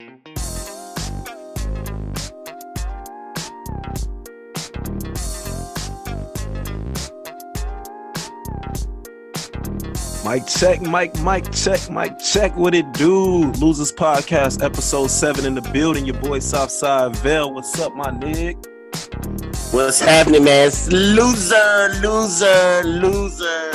Mike check, Mike, Mike check, Mike check. What it do? Losers Podcast, episode seven in the building. Your boy Southside Vale. What's up, my nig? What's happening, man? It's loser, loser, loser.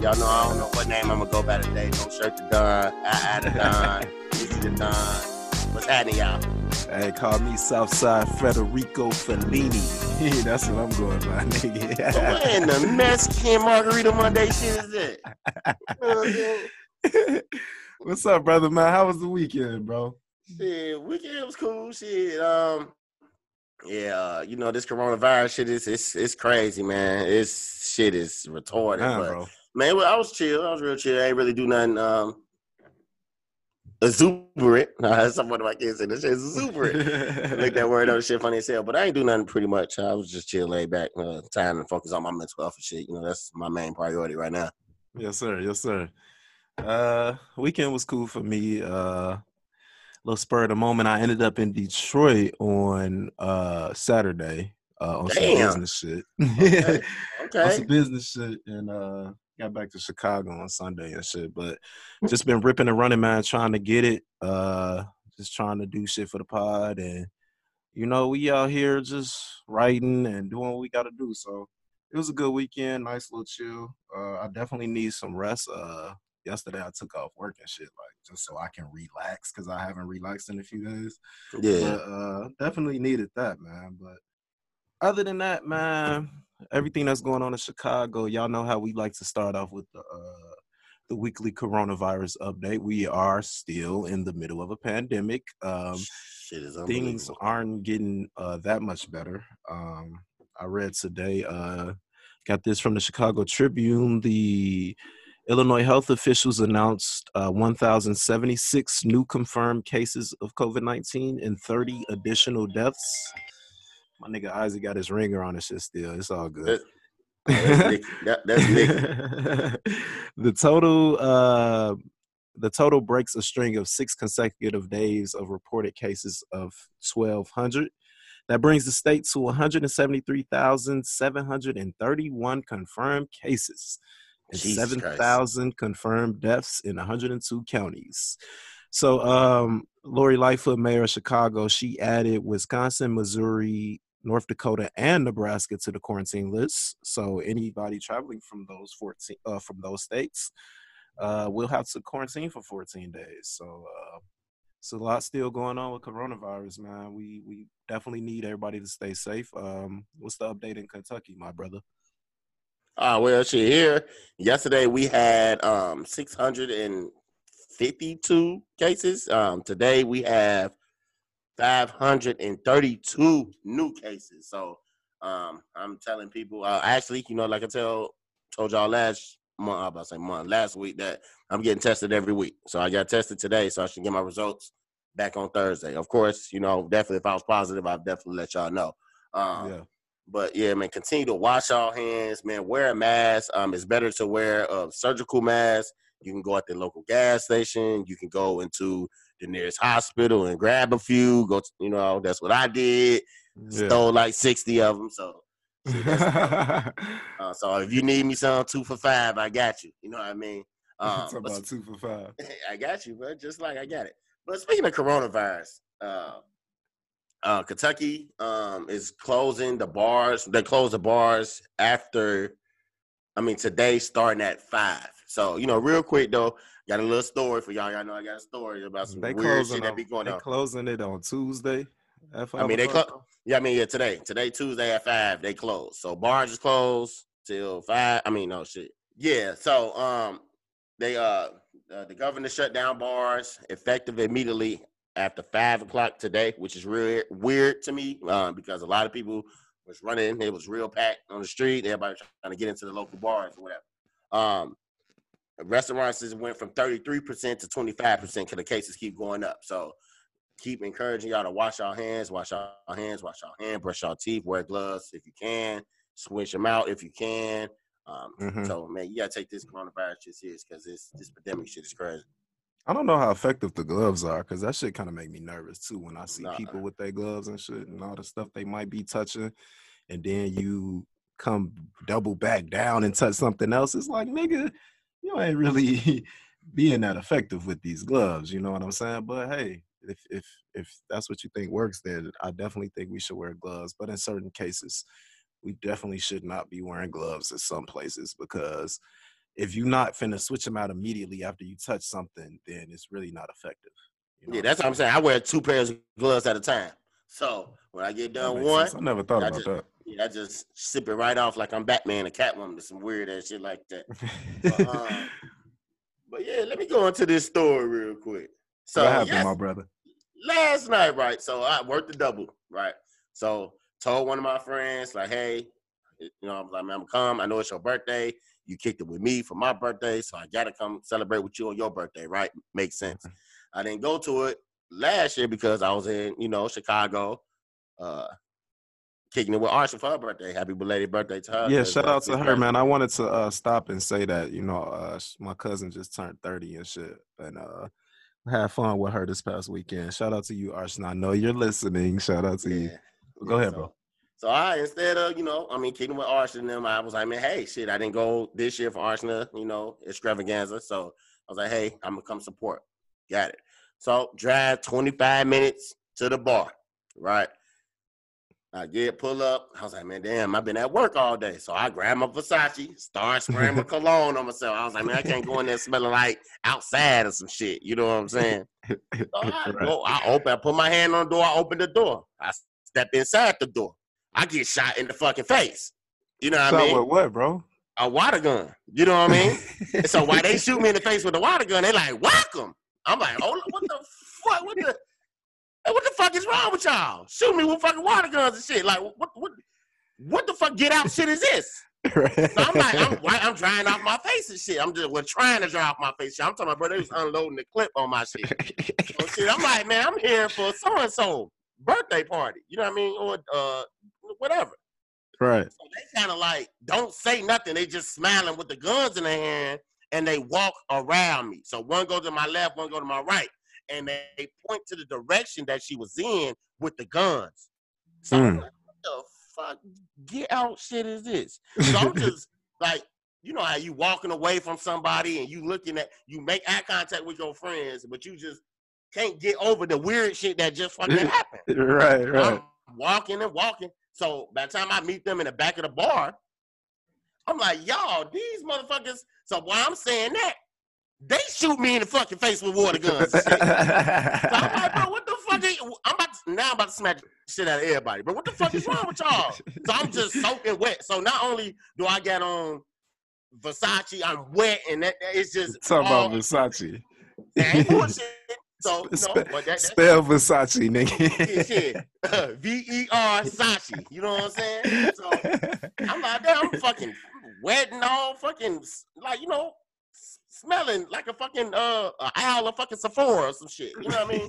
Y'all know I don't know what name I'm gonna go by today. No shirt to Don, I to Don, easy to Don. What's happening, y'all? Hey, call me Southside Federico Fellini. That's what I'm going by, nigga. what in the Mexican margarita Monday shit is that? What's up, brother, man? How was the weekend, bro? Shit, weekend was cool. Shit, um, yeah, uh, you know this coronavirus shit is it's it's crazy, man. It's shit is retarded, man, but bro. man, I was chill. I was real chill. I ain't really do nothing. Um, exuberant. Nah, some of my kids say this shit is exuberant. Make that word up shit funny as hell. But I ain't do nothing pretty much. I was just chill, laid back, uh, time to focus on my mental health and shit. You know, that's my main priority right now. Yes, sir. Yes, sir. Uh, weekend was cool for me. Uh, little spur of the moment. I ended up in Detroit on uh Saturday uh, on Damn. some business shit. Okay. okay. on some business shit, and uh, got back to Chicago on Sunday and shit. But just been ripping and running, man, trying to get it. Uh, just trying to do shit for the pod, and you know, we out here just writing and doing what we got to do. So it was a good weekend, nice little chill. Uh, I definitely need some rest. Uh, yesterday I took off work and shit, like just so I can relax because I haven't relaxed in a few days. Yeah, but, uh, definitely needed that, man. But other than that, man, everything that's going on in Chicago, y'all know how we like to start off with the uh, the weekly coronavirus update. We are still in the middle of a pandemic. Um, things aren't getting uh, that much better. Um, I read today, uh, got this from the Chicago Tribune. The Illinois health officials announced uh, 1,076 new confirmed cases of COVID 19 and 30 additional deaths. My nigga Isaac got his ringer on his shit still. It's all good. that's That, that's the total uh the total breaks a string of six consecutive days of reported cases of 1200 that brings the state to 173,731 confirmed cases and 7,000 confirmed deaths in 102 counties. So, um, Lori Lightfoot, mayor of Chicago, she added Wisconsin, Missouri, North Dakota, and Nebraska to the quarantine list. So anybody traveling from those 14 uh, from those states uh, will have to quarantine for 14 days. So uh, it's a lot still going on with coronavirus, man. We we definitely need everybody to stay safe. Um, what's the update in Kentucky, my brother? Uh, well, she here. Yesterday we had um 652 cases. Um, today we have 532 new cases. So um, I'm telling people, uh, actually, you know, like I tell told y'all last month, I about to say month, last week that I'm getting tested every week. So I got tested today, so I should get my results back on Thursday. Of course, you know, definitely if I was positive, I'd definitely let y'all know. Um, yeah. But yeah, man, continue to wash all hands, man. Wear a mask. Um, it's better to wear a surgical mask. You can go at the local gas station. You can go into the nearest hospital and grab a few. Go, to, you know, that's what I did. Yeah. Stole like sixty of them. So, uh, so if you need me some two for five, I got you. You know what I mean? Um, Talk about two for five. I got you, but just like I got it. But speaking of coronavirus, uh, uh, Kentucky um, is closing the bars. They close the bars after. I mean, today starting at five. So you know, real quick though, Got a little story for y'all. Y'all know I got a story about some they weird shit on, that be going they on. Closing it on Tuesday. I mean, they close. Yeah, I mean, yeah, today, today Tuesday at five, they close. So bars is closed till five. I mean, no shit. Yeah. So um, they uh, uh the governor shut down bars effective immediately after five o'clock today, which is real weird to me um, because a lot of people was running. It was real packed on the street. Everybody trying to get into the local bars or whatever. Um, restaurants went from 33% to 25% because the cases keep going up. So keep encouraging y'all to wash our hands, wash our hands, wash our hands, brush our teeth, wear gloves if you can, switch them out if you can. Um, mm-hmm. So man, you gotta take this coronavirus shit serious because this this pandemic shit is crazy. I don't know how effective the gloves are because that shit kind of make me nervous too when I see nah. people with their gloves and shit and all the stuff they might be touching, and then you come double back down and touch something else. It's like nigga, you ain't really being that effective with these gloves. You know what I'm saying? But hey, if if if that's what you think works, then I definitely think we should wear gloves. But in certain cases, we definitely should not be wearing gloves in some places because if you're not finna switch them out immediately after you touch something, then it's really not effective. You know yeah, that's what I'm saying. I wear two pairs of gloves at a time. So when I get done one, sense. I never thought I about just, that. Yeah, I just sip it right off like I'm Batman or Catwoman or some weird ass shit like that. but, um, but, yeah, let me go into this story real quick. So what happened, yes, my brother? Last night, right? So I worked the double, right? So told one of my friends, like, hey, you know, I'm like, man, I'm come. I know it's your birthday. You kicked it with me for my birthday, so I gotta come celebrate with you on your birthday, right? Makes sense. I didn't go to it last year because I was in, you know, Chicago, uh, kicking it with Arsha for her birthday. Happy belated birthday to her. Yeah, shout out to her, birthday. man. I wanted to uh, stop and say that, you know, uh, my cousin just turned 30 and shit. And uh had fun with her this past weekend. Shout out to you, Arsha. I know you're listening. Shout out to yeah. you. Go ahead, so, bro. So I instead of, you know, I mean kicking with Arsha and them, I was like, man, hey, shit, I didn't go this year for Arsha, you know, extravaganza. So I was like, hey, I'm gonna come support. Got it. So drive 25 minutes to the bar, right? I get pull up. I was like, man, damn, I've been at work all day. So I grab my Versace, start spraying my cologne on myself. I was like, man, I can't go in there smelling like outside or some shit. You know what I'm saying? So I, go, I open, I put my hand on the door, I open the door. I step inside the door. I get shot in the fucking face. You know what so I mean? With what, bro? A water gun. You know what I mean? so why they shoot me in the face with a water gun, they like, welcome. I'm like, on, what the fuck? What the Hey, what the fuck is wrong with y'all? Shoot me with fucking water guns and shit. Like, what, what, what the fuck get out shit is this? Right. So I'm like, I'm, I'm drying off my face and shit. I'm just, we're trying to dry off my face. I'm talking about, bro, they was unloading the clip on my shit. so shit. I'm like, man, I'm here for so and so birthday party. You know what I mean? Or uh, whatever. Right. So they kind of like don't say nothing. They just smiling with the guns in their hand and they walk around me. So one goes to my left, one goes to my right and they point to the direction that she was in with the guns. So mm. like, what the fuck? Get out shit is this? So I'm just like, you know how you walking away from somebody and you looking at you make eye contact with your friends, but you just can't get over the weird shit that just fucking happened. right, right. I'm walking and walking. So by the time I meet them in the back of the bar, I'm like, y'all, these motherfuckers. So while I'm saying that, they shoot me in the fucking face with water guns. so I'm like, bro, what the fuck? You, I'm about to, now I'm about to smack shit out of everybody. But what the fuck is wrong with y'all? So I'm just soaking wet. So not only do I get on Versace, I'm wet, and that, it's just talk about Versace. bullshit. So, no, that, spell Versace, nigga. shit. V E R Sachi. You know what I'm saying? So I'm like, damn, I'm fucking wet and all fucking like you know smelling like a fucking uh a owl of fucking Sephora or some shit. You know what I mean?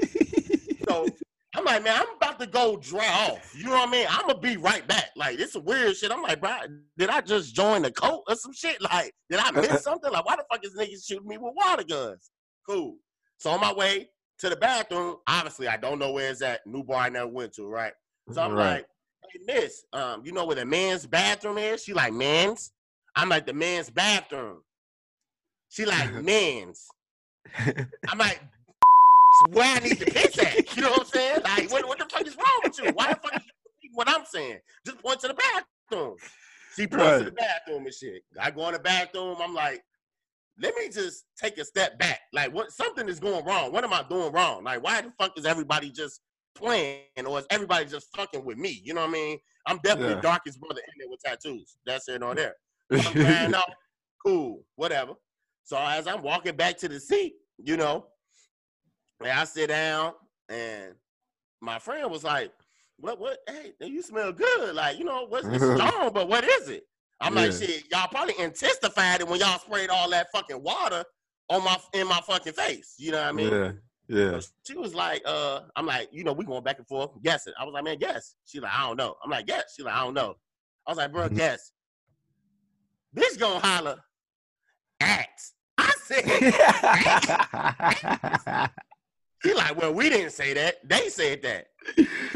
so I'm like, man, I'm about to go dry off. You know what I mean? I'm gonna be right back. Like this is weird shit. I'm like, bro, did I just join the cult or some shit? Like, did I miss something? Like, why the fuck is niggas shooting me with water guns? Cool. So on my way to the bathroom, obviously I don't know where it's at. New bar I never went to, right? So I'm right. like, hey miss, um, you know where the men's bathroom is? She like, men's? I'm like the man's bathroom. She like men's. I'm like, where I need to piss at. You know what I'm saying? Like, what, what the fuck is wrong with you? Why the fuck you what I'm saying? Just point to the bathroom. She points right. to the bathroom and shit. I go in the bathroom. I'm like, let me just take a step back. Like, what? Something is going wrong. What am I doing wrong? Like, why the fuck is everybody just playing, or is everybody just fucking with me? You know what I mean? I'm definitely yeah. darkest brother in there with tattoos. That's it or there. I'm. Cool, whatever. So as I'm walking back to the seat, you know, and I sit down and my friend was like, What what hey, you smell good. Like, you know, what's it's strong, but what is it? I'm yeah. like, shit, y'all probably intensified it when y'all sprayed all that fucking water on my in my fucking face. You know what I mean? Yeah. Yeah. So she was like, uh, I'm like, you know, we going back and forth, guessing. I was like, man, guess. She like, I don't know. I'm like, guess. She like, I don't know. I was like, bro, guess. Bitch gonna holler, act. I said. She like, well, we didn't say that. They said that.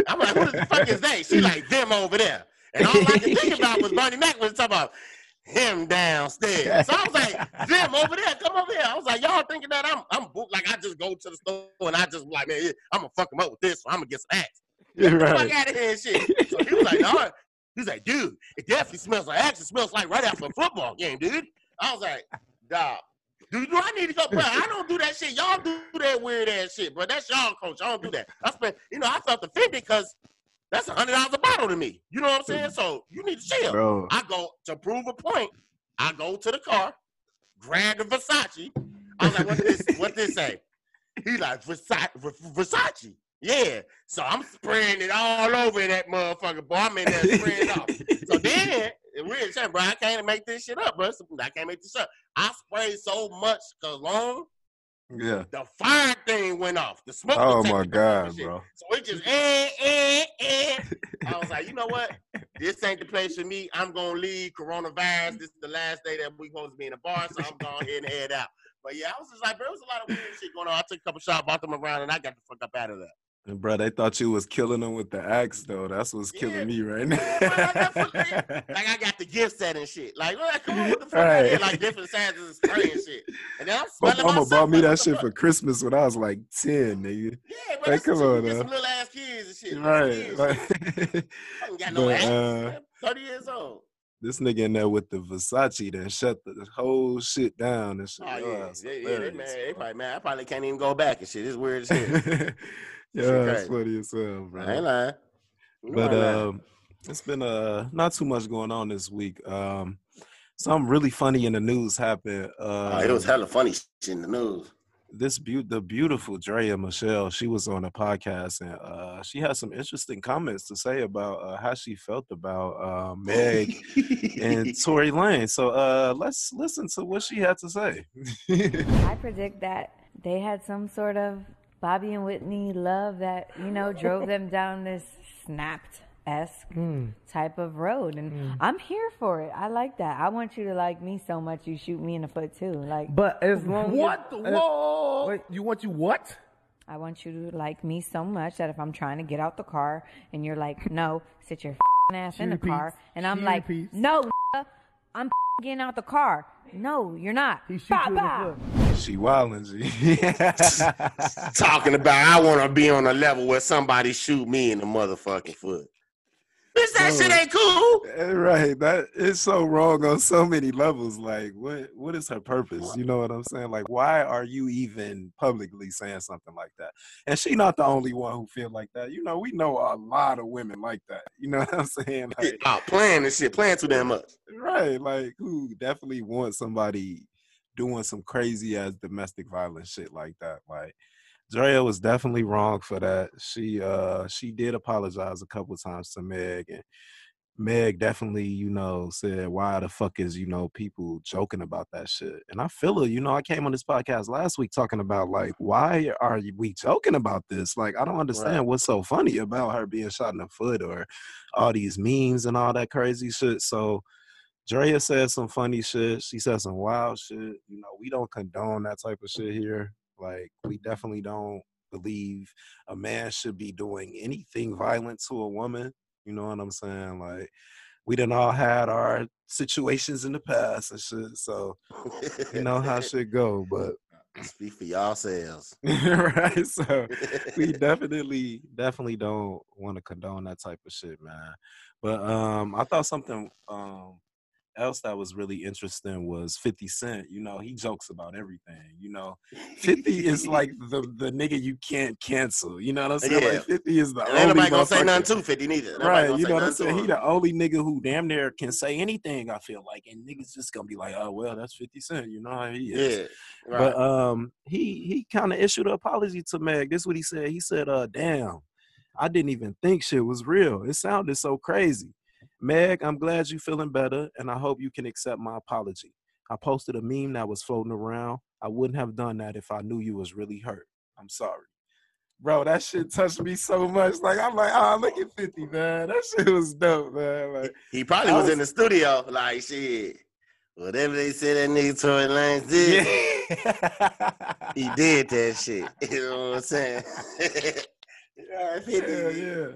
I'm like, what the fuck is they? She like, them over there. And all I could think about was Bernie Mac was talking about him downstairs. So I was like, them over there, come over here. I was like, y'all thinking that I'm I'm like I just go to the store and I just like, man, I'm gonna fuck him up with this, so I'm gonna get some axe. Get right. the fuck out of here and shit. So he was like, no. He's like, dude, it definitely smells like. It smells like right after a football game, dude. I was like, dog, do, do I need to go? Bro, I don't do that shit. Y'all do that weird ass shit, bro. That's y'all coach. I don't do that. I spent, you know, I felt offended because that's a hundred dollars a bottle to me. You know what I'm saying? So you need to chill. Bro. I go to prove a point. I go to the car, grab the Versace. I was like, what this? What this say? He like Versace. Versace. Yeah. So I'm spraying it all over that motherfucker, boy. I'm in there spraying it off. So then real shit, bro. I can't make this shit up, bro. I can't make this up. I sprayed so much cologne. Yeah. The fire thing went off. The smoke. Oh my god, bro. So it just eh, eh, eh. I was like, you know what? This ain't the place for me. I'm gonna leave. Coronavirus. This is the last day that we supposed to be in a bar, so I'm going ahead and head out. But yeah, I was just like, bro, there was a lot of weird shit going on. I took a couple shots, bought them around, and I got the fuck up out of there. Bro, they thought you was killing them with the axe though. That's what's killing me right now. like I got the gift set and shit. Like, come on, what the fuck? Right. Like different sizes of spray and shit. And then I'm smelling My mama bought me that shit for Christmas when I was like ten, nigga. Yeah, but like, come on, some little ass kids and shit. Right. Like, I ain't got no but, axe. Uh, Thirty years old. This nigga in there with the Versace then shut the whole shit down and shit. Oh, yeah, yeah, yeah, they, man, they probably man, I probably can't even go back and shit. It's weird as shit. yeah, that's funny as hell, bro. I ain't lying. but um, it's been uh not too much going on this week. Um, something really funny in the news happened. Uh, oh, it was hella funny in the news. This be- the beautiful Draya Michele, she was on a podcast and uh, she had some interesting comments to say about uh, how she felt about uh, Meg and Tory Lane. So uh, let's listen to what she had to say. I predict that they had some sort of Bobby and Whitney love that, you know, drove them down this snapped esque mm. type of road. And mm. I'm here for it. I like that. I want you to like me so much you shoot me in the foot too. Like But as long What as, whoa wait, you want you what? I want you to like me so much that if I'm trying to get out the car and you're like, no, sit your ass she in the repeats. car, and I'm like, repeats. no, I'm getting out the car. No, you're not. He shoots bah, you bah. She wildin', G. Talking about I want to be on a level where somebody shoot me in the motherfucking foot. Bitch, that shit ain't cool. Eh, right. That is so wrong on so many levels. Like, what what is her purpose? You know what I'm saying? Like, why are you even publicly saying something like that? And she not the only one who feel like that. You know, we know a lot of women like that. You know what I'm saying? Like, oh, playing this shit, playing too damn much. Right. Like, who definitely wants somebody doing some crazy ass domestic violence shit like that. Like Draya was definitely wrong for that. She uh she did apologize a couple times to Meg and Meg definitely, you know, said, why the fuck is, you know, people joking about that shit? And I feel it, you know, I came on this podcast last week talking about like, why are we joking about this? Like, I don't understand right. what's so funny about her being shot in the foot or all these memes and all that crazy shit. So Draya said some funny shit. She said some wild shit. You know, we don't condone that type of shit here. Like, we definitely don't believe a man should be doing anything violent to a woman. You know what I'm saying? Like, we done all had our situations in the past and shit. So, you know how shit go. But speak for yourselves, right? So, we definitely, definitely don't want to condone that type of shit, man. But um, I thought something um else that was really interesting was 50 Cent. You know, he jokes about everything. You know, 50 is like the the nigga you can't cancel. You know what I'm saying? Yeah. Like 50 is the and only nobody gonna say nothing to 50 neither. right. You know what I'm saying? He the only nigga who damn near can say anything, I feel like. And niggas just gonna be like, oh well, that's 50 Cent. You know how he is. Yeah. Right. But um he he kind of issued an apology to Meg. This is what he said. He said, uh, damn, I didn't even think shit was real. It sounded so crazy. Meg, I'm glad you're feeling better, and I hope you can accept my apology. I posted a meme that was floating around. I wouldn't have done that if I knew you was really hurt. I'm sorry. Bro, that shit touched me so much. Like I'm like, oh, look at 50, man. That shit was dope, man. Like he probably was, was, in the studio, like shit. Whatever they said that nigga Tory Lanez did, yeah. he did that shit. You know what I'm saying? yeah, yeah.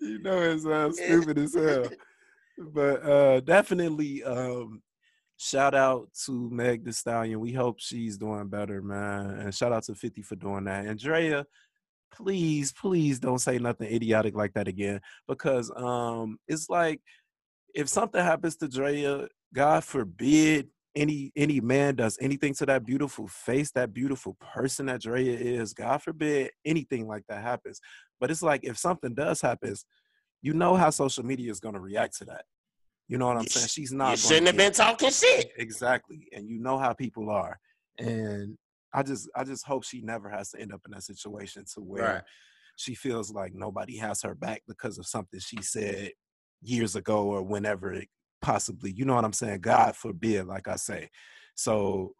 You know it's uh, stupid as hell. But uh, definitely um, shout out to Meg the Stallion. We hope she's doing better, man. And shout out to 50 for doing that. Andrea, please, please don't say nothing idiotic like that again. Because um, it's like if something happens to Draya, God forbid any any man does anything to that beautiful face, that beautiful person that Draya is, God forbid anything like that happens. But it's like if something does happen, you know how social media is gonna react to that. You know what I'm saying? She's not. You shouldn't have been talking shit. Exactly, and you know how people are, and I just I just hope she never has to end up in that situation to where right. she feels like nobody has her back because of something she said years ago or whenever it possibly, you know what I'm saying? God forbid, like I say. So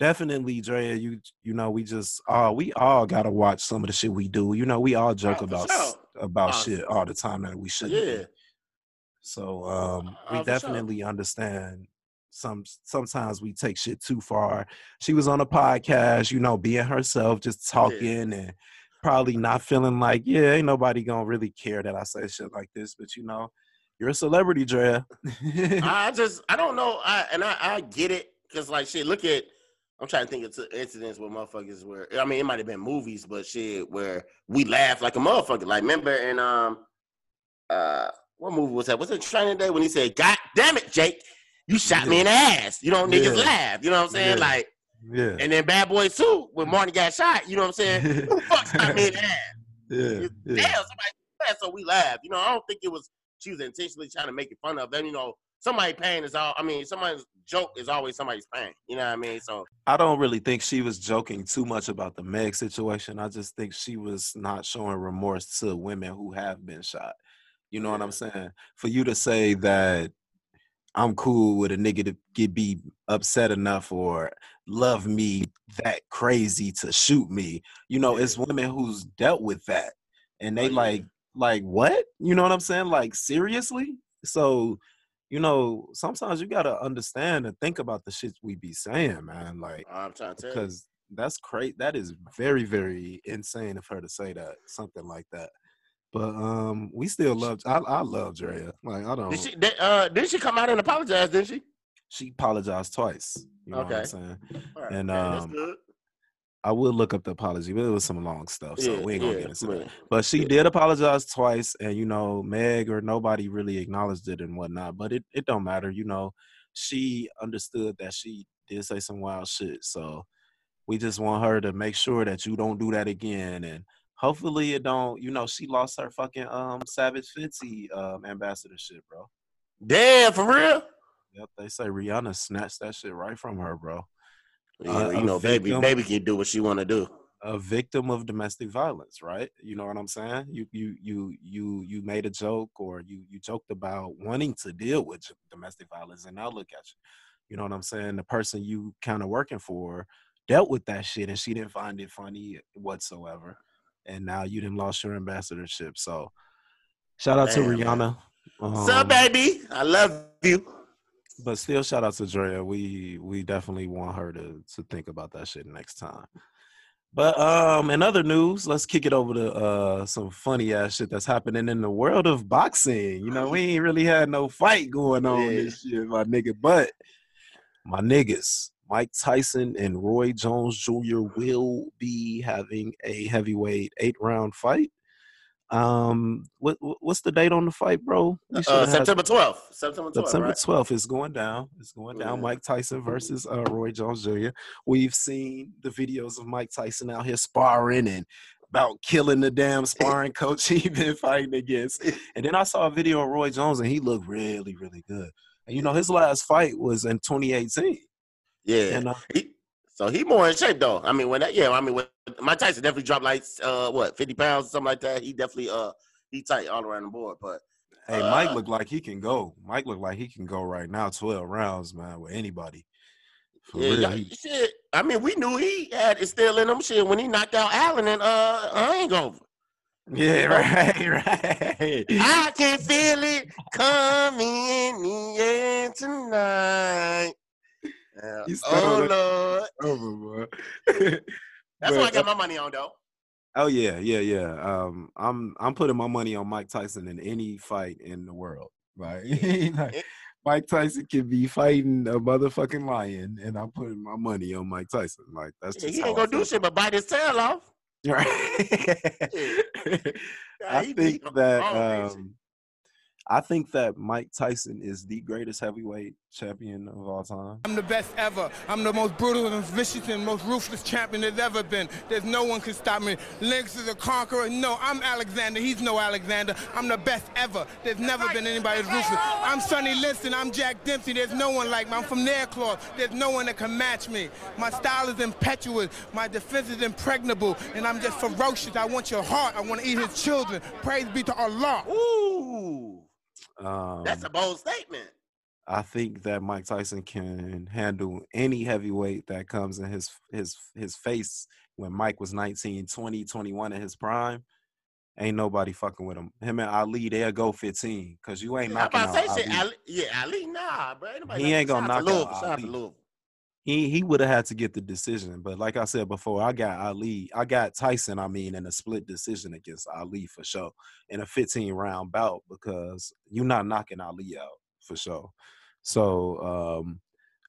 definitely, Draya, you you know, we just uh we all gotta watch some of the shit we do. You know, we all joke oh, about sure. about shit all the time that we shouldn't. Yeah. So um we oh, definitely sure. understand some sometimes we take shit too far. She was on a podcast, you know, being herself, just talking yeah. and probably not feeling like, yeah, ain't nobody gonna really care that I say shit like this, but you know, you're a celebrity, Draya. I just I don't know. I and I, I get it because like shit. Look at I'm trying to think of incidents where motherfuckers were. I mean, it might have been movies, but shit where we laughed like a motherfucker. Like remember in um uh what movie was that? Was it Training Day when he said, "God damn it, Jake, you shot yeah. me in the ass." You know, niggas yeah. laugh. You know what I'm saying? Yeah. Like. Yeah. And then Bad Boys 2, when Martin got shot, you know what I'm saying? Who the fuck shot me in the ass? Yeah. Damn, yeah. somebody so we laughed. You know, I don't think it was she was intentionally trying to make it fun of them. You know, somebody pain is all. I mean, somebody's joke is always somebody's pain. You know what I mean? So I don't really think she was joking too much about the Meg situation. I just think she was not showing remorse to women who have been shot. You know what I'm saying? For you to say that I'm cool with a nigga to get be upset enough or love me that crazy to shoot me. You know, it's women who's dealt with that. And they oh, like like what? You know what I'm saying? Like seriously? So, you know, sometimes you gotta understand and think about the shit we be saying, man. Like I'm trying to because that's crazy. That is very, very insane of her to say that something like that. But um, we still love. I, I love Draya. Like I don't. Did she? Did, uh, did she come out and apologize? Didn't she? She apologized twice. You know okay. what I'm saying? Right. And um, I will look up the apology, but it was some long stuff, so yeah, we ain't gonna yeah, get into. But she did apologize twice, and you know, Meg or nobody really acknowledged it and whatnot. But it, it don't matter, you know. She understood that she did say some wild shit, so we just want her to make sure that you don't do that again, and hopefully it don't. You know, she lost her fucking um Savage Fenty um ambassadorship, bro. Damn, for real. Yep, they say Rihanna snatched that shit right from her, bro. Uh, you know, victim, baby, baby can do what she want to do. A victim of domestic violence, right? You know what I'm saying? You you you you you made a joke or you you joked about wanting to deal with domestic violence, and now look at you. You know what I'm saying? The person you kind of working for dealt with that shit, and she didn't find it funny whatsoever, and now you didn't lost your ambassadorship. So, shout out Damn, to Rihanna. Um, What's up, baby? I love you but still, shout out to Draya. We we definitely want her to to think about that shit next time. But um, in other news, let's kick it over to uh some funny ass shit that's happening in the world of boxing. You know, we ain't really had no fight going on yeah. this year, my nigga. But my niggas, Mike Tyson and Roy Jones Jr. will be having a heavyweight eight round fight. Um, what what's the date on the fight, bro? Uh, September twelfth. September twelfth. September twelfth right? is going down. It's going down. Yeah. Mike Tyson versus uh, Roy Jones Jr. We've seen the videos of Mike Tyson out here sparring and about killing the damn sparring coach he been fighting against. And then I saw a video of Roy Jones and he looked really, really good. And you know, his last fight was in 2018. Yeah. And, uh, he, so he more in shape though. I mean, when that, yeah, I mean, when Mike Tyson definitely dropped like uh what fifty pounds, or something like that. He definitely uh he tight all around the board. But hey, uh, Mike looked like he can go. Mike looked like he can go right now, twelve rounds, man, with anybody. For yeah, real, shit. I mean, we knew he had it still in him. Shit, when he knocked out Allen and uh I ain't over. Yeah, right, right. I can feel it coming in the air tonight. Yeah. Oh Lord. Over. That's but, what I got my money on though. Oh yeah, yeah, yeah. Um, I'm I'm putting my money on Mike Tyson in any fight in the world. Right? like Mike Tyson can be fighting a motherfucking lion, and I'm putting my money on Mike Tyson. Like that's just he ain't gonna do shit but bite his tail off. Right. I think that um, I think that Mike Tyson is the greatest heavyweight champion of all time. I'm the best ever. I'm the most brutal and vicious and most ruthless champion there's ever been. There's no one can stop me. Lennox is a conqueror. No, I'm Alexander. He's no Alexander. I'm the best ever. There's never been anybody as ruthless. I'm Sonny Liston. I'm Jack Dempsey. There's no one like me. I'm from Nairclaw. There's no one that can match me. My style is impetuous. My defense is impregnable. And I'm just ferocious. I want your heart. I want to eat his children. Praise be to Allah. Ooh. Um, That's a bold statement. I think that Mike Tyson can handle any heavyweight that comes in his his his face when Mike was 19, 20, 21 in his prime. Ain't nobody fucking with him. Him and Ali, they'll go 15 because you ain't knocking out Ali. Ali. Yeah, Ali, nah, bro. Ain't he ain't gonna knock out Ali he he would have had to get the decision. But like I said before, I got Ali, I got Tyson. I mean, in a split decision against Ali for sure in a 15 round bout because you're not knocking Ali out for sure. So um,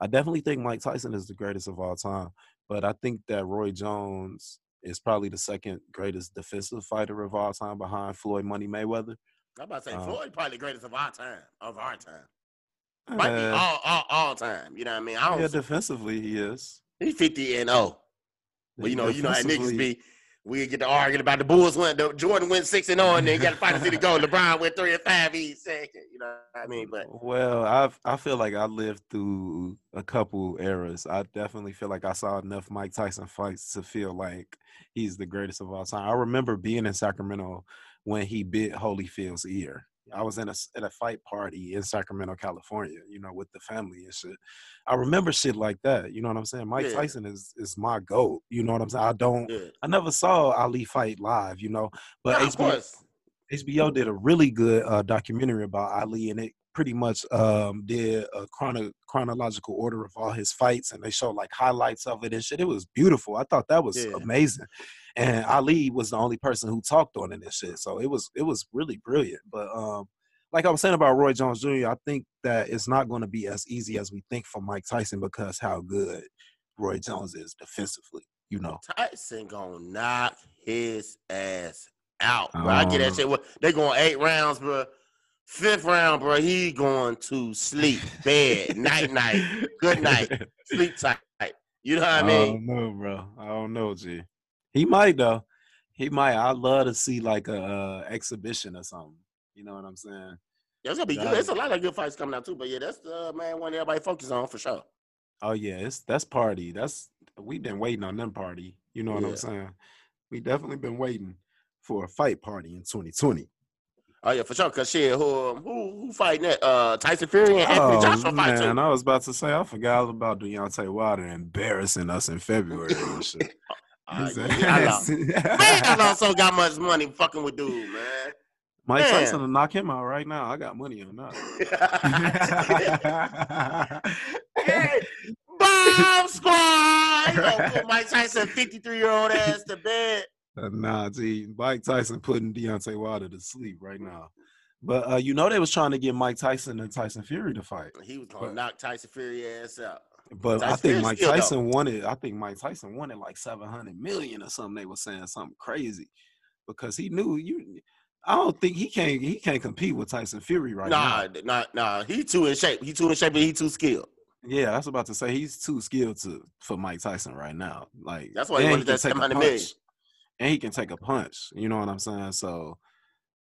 I definitely think Mike Tyson is the greatest of all time. But I think that Roy Jones is probably the second greatest defensive fighter of all time behind Floyd Money Mayweather. I'm about to say um, Floyd probably the greatest of our time of our time. Might be all, all, all time. You know what I mean? I don't. Yeah, defensively he is. He's fifty and oh. Well, you know, you know how niggas be. We get to arguing about the Bulls went. The, Jordan went six and zero, oh, and then got to find a city go. LeBron went three and five. He's second. You know what I mean? But well, I I feel like I lived through a couple eras. I definitely feel like I saw enough Mike Tyson fights to feel like he's the greatest of all time. I remember being in Sacramento when he bit Holyfield's ear. I was in a at a fight party in Sacramento, California, you know, with the family and shit. I remember shit like that. You know what I'm saying? Mike yeah. Tyson is is my goat. You know what I'm saying? I don't. Yeah. I never saw Ali fight live. You know, but HBO, HBO did a really good uh, documentary about Ali, and it pretty much um, did a chrono- chronological order of all his fights, and they showed like highlights of it and shit. It was beautiful. I thought that was yeah. amazing, and Ali was the only person who talked on it and shit. So it was it was really brilliant. But um, like I was saying about Roy Jones Jr., I think that it's not going to be as easy as we think for Mike Tyson because how good Roy Jones is defensively. You know, Tyson gonna knock his ass out, bro. Um, I get that shit. They going eight rounds, bro. Fifth round, bro, he going to sleep. Bed, night, night, good night, sleep tight. You know what I mean? I don't know, bro. I don't know, G. He might though. He might. I'd love to see like a uh, exhibition or something. You know what I'm saying? Yeah, it's gonna be good. There's a lot of good fights coming out too. But yeah, that's the main one everybody focus on for sure. Oh yeah, it's that's party. That's we've been waiting on them party. You know what yeah. I'm saying? We definitely been waiting for a fight party in 2020. Oh yeah, for sure. Cause shit, who who who fighting that? Uh, Tyson Fury and Anthony oh, Joshua fight man, too. I was about to say I forgot about Deontay Wilder embarrassing us in February and shit. uh, yeah, man, I also got much money fucking with dude, man. Mike man. Tyson to knock him out right now. I got money on that. hey, bomb squad! put Mike Tyson, fifty-three year old ass to bed. Uh, nah, see, Mike Tyson putting Deontay Wilder to sleep right now. But uh, you know they was trying to get Mike Tyson and Tyson Fury to fight. He was gonna but, knock Tyson Fury ass out. But Tyson I think Mike Tyson though. wanted. I think Mike Tyson wanted like seven hundred million or something. They were saying something crazy because he knew you. I don't think he can't. He can't compete with Tyson Fury right nah, now. Nah, nah, nah. He too in shape. He too in shape, and he too skilled. Yeah, I was about to say he's too skilled to for Mike Tyson right now. Like that's why he wanted that seven hundred million and he can take a punch. You know what I'm saying? So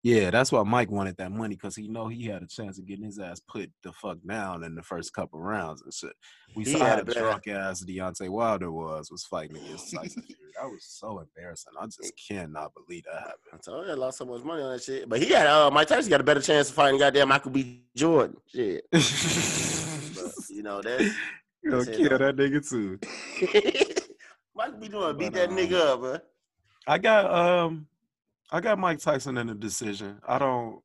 yeah, that's why Mike wanted that money because he know he had a chance of getting his ass put the fuck down in the first couple rounds and shit. We he saw how drunk ass Deontay Wilder was was fighting against Tyson Fury. That was so embarrassing. I just cannot believe that happened. I told you I lost so much money on that shit. But he had uh Mike Tyson got a better chance of fighting goddamn Michael B. Jordan. Shit. but, you know that's you know, kill that nigga too. Michael B. Jordan beat that um, nigga up, bro. I got um I got Mike Tyson in a decision. I don't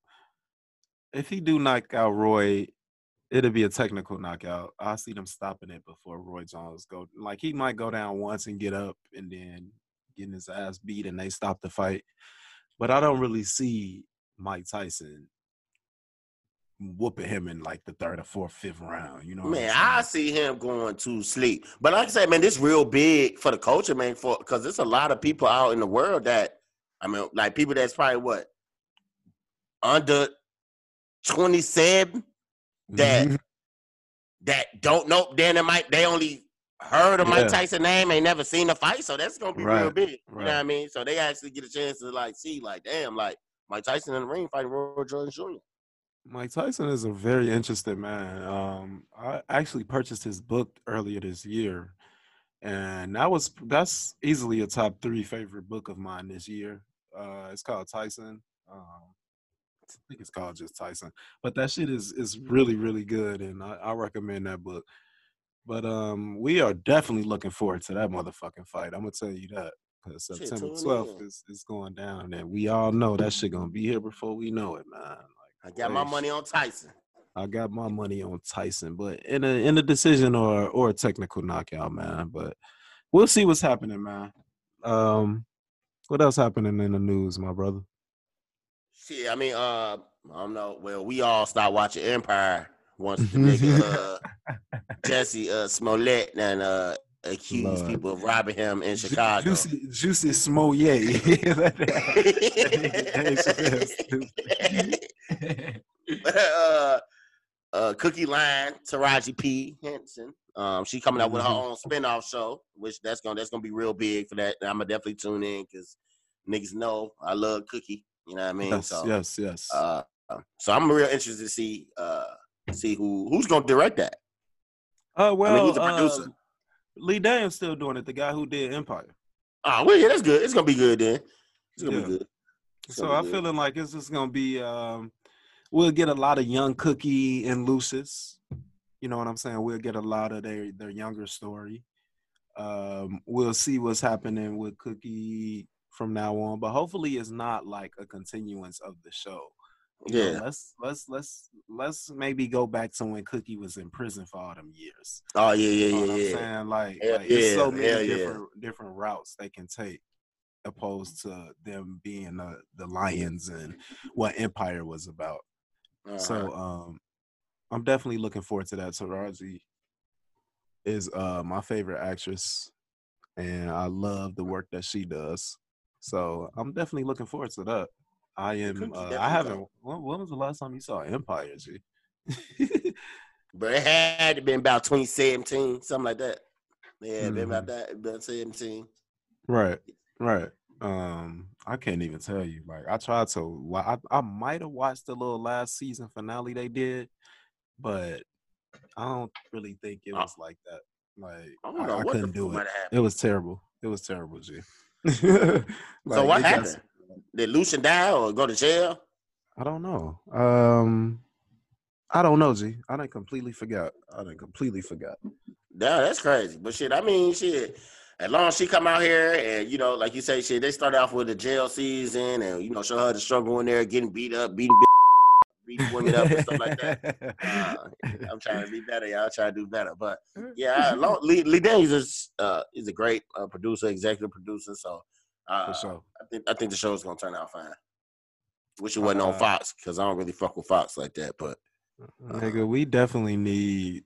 if he do knock out Roy, It'll be a technical knockout. I see them stopping it before Roy Jones go. Like he might go down once and get up, and then getting his ass beat, and they stop the fight. But I don't really see Mike Tyson whooping him in like the third or fourth, fifth round. You know, man, I see him going to sleep. But like I said, man, this real big for the culture, man. For because there's a lot of people out in the world that I mean, like people that's probably what under twenty seven that mm-hmm. that don't know. Then it might they only heard of yeah. Mike Tyson name, ain't never seen a fight, so that's gonna be right. real big. You right. know what I mean? So they actually get a chance to like see, like, damn, like Mike Tyson in the ring fighting Roy Jones Jr. Mike Tyson is a very interesting man. Um, I actually purchased his book earlier this year, and that was that's easily a top three favorite book of mine this year. Uh, it's called Tyson. Um, I think it's called just Tyson, but that shit is is really really good, and I, I recommend that book. But um, we are definitely looking forward to that motherfucking fight. I'm gonna tell you that because September 12th is, is going down, and we all know that shit gonna be here before we know it, man. I got my money on Tyson. I got my money on Tyson, but in a in a decision or or a technical knockout, man. But we'll see what's happening, man. Um, what else happening in the news, my brother? Shit, I mean, uh, I don't know. Well, we all start watching Empire once the nigga uh, Jesse uh, Smollett and uh accused Lord. people of robbing him in Chicago. Juicy, Juicy Smollett. uh, uh, Cookie Lyon, Taraji P Henson. Um, she coming out with her mm-hmm. own spinoff show, which that's gonna that's gonna be real big for that. I'm gonna definitely tune in because niggas know I love Cookie. You know what I mean? Yes, so, yes, yes. Uh, so I'm real interested to see uh see who who's gonna direct that. Oh uh, well, I mean, who's the producer? Um, Lee Daniels still doing it. The guy who did Empire. Oh well, yeah, that's good. It's gonna be good then. It's gonna yeah. be good. It's so I'm feeling like it's just gonna be. um We'll get a lot of young Cookie and Lucious. You know what I'm saying? We'll get a lot of their their younger story. Um, we'll see what's happening with Cookie from now on, but hopefully it's not like a continuance of the show. You yeah. Know, let's let's let's let's maybe go back to when Cookie was in prison for all them years. Oh yeah, yeah, you know yeah, yeah. Saying like, yeah, like it's so many different yeah. different routes they can take, opposed to them being the the Lyons and what Empire was about. Uh-huh. So um, I'm definitely looking forward to that. Taraji is uh my favorite actress, and I love the work that she does. So I'm definitely looking forward to that. I am. Uh, I haven't. When, when, was the last time you saw Empire? G? but it had to been about 2017, something like that. Yeah, mm-hmm. been about that. About 17. Right. Right. Um, I can't even tell you. Like, I tried to. I I might have watched the little last season finale they did, but I don't really think it was like that. Like, I, I couldn't do it. It was terrible. It was terrible, G. like, so what happened? Did Lucian die or go to jail? I don't know. Um, I don't know, G. I didn't completely forget. I didn't completely forget. Yeah, that's crazy. But shit, I mean, shit. As long as she come out here and you know, like you say, shit, they start off with the jail season and you know, show her the struggle in there, getting beat up, beating beating women up and stuff like that. Uh, I'm trying to be better, y'all. Try to do better, but yeah, Lee, Lee Daniels is uh, is a great uh, producer, executive producer. So uh, For sure. I think I think the show's gonna turn out fine. Wish it wasn't uh, on Fox because I don't really fuck with Fox like that. But uh, nigga, we definitely need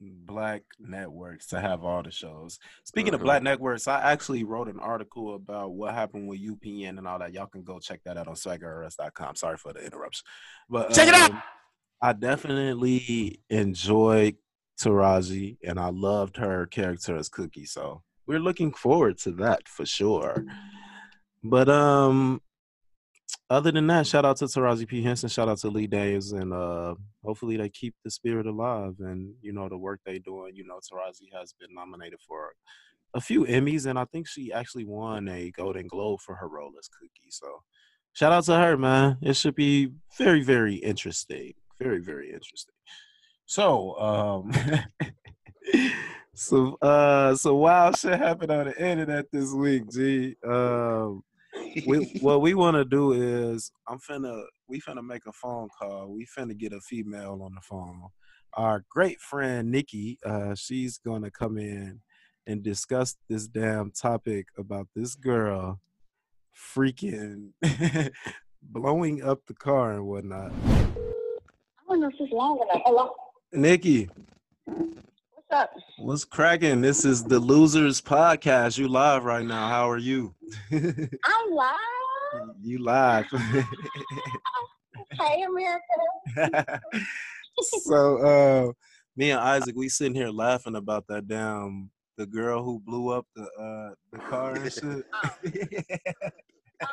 black networks to have all the shows. Speaking uh-huh. of black networks, I actually wrote an article about what happened with UPN and all that. Y'all can go check that out on swaggerrs.com. Sorry for the interruption. But check um, it out. Um, I definitely enjoyed Taraji and I loved her character as Cookie. So we're looking forward to that for sure. But um, other than that, shout out to Taraji P Henson, shout out to Lee Days, and uh, hopefully they keep the spirit alive and you know the work they're doing. You know, Taraji has been nominated for a few Emmys, and I think she actually won a Golden Globe for her role as Cookie. So, shout out to her, man. It should be very, very interesting. Very, very interesting. So, um, So uh so wild shit happened on the internet this week, G. Um we, what we want to do is I'm finna we finna make a phone call. We finna get a female on the phone. Our great friend Nikki, uh, she's gonna come in and discuss this damn topic about this girl freaking blowing up the car and whatnot. I don't know if it's long enough. Hello. Nikki. What's up? What's cracking? This is the Losers Podcast. You live right now. How are you? I'm live. You live. hey, America. so uh me and Isaac, we sitting here laughing about that damn the girl who blew up the uh the car and shit. oh. oh yes.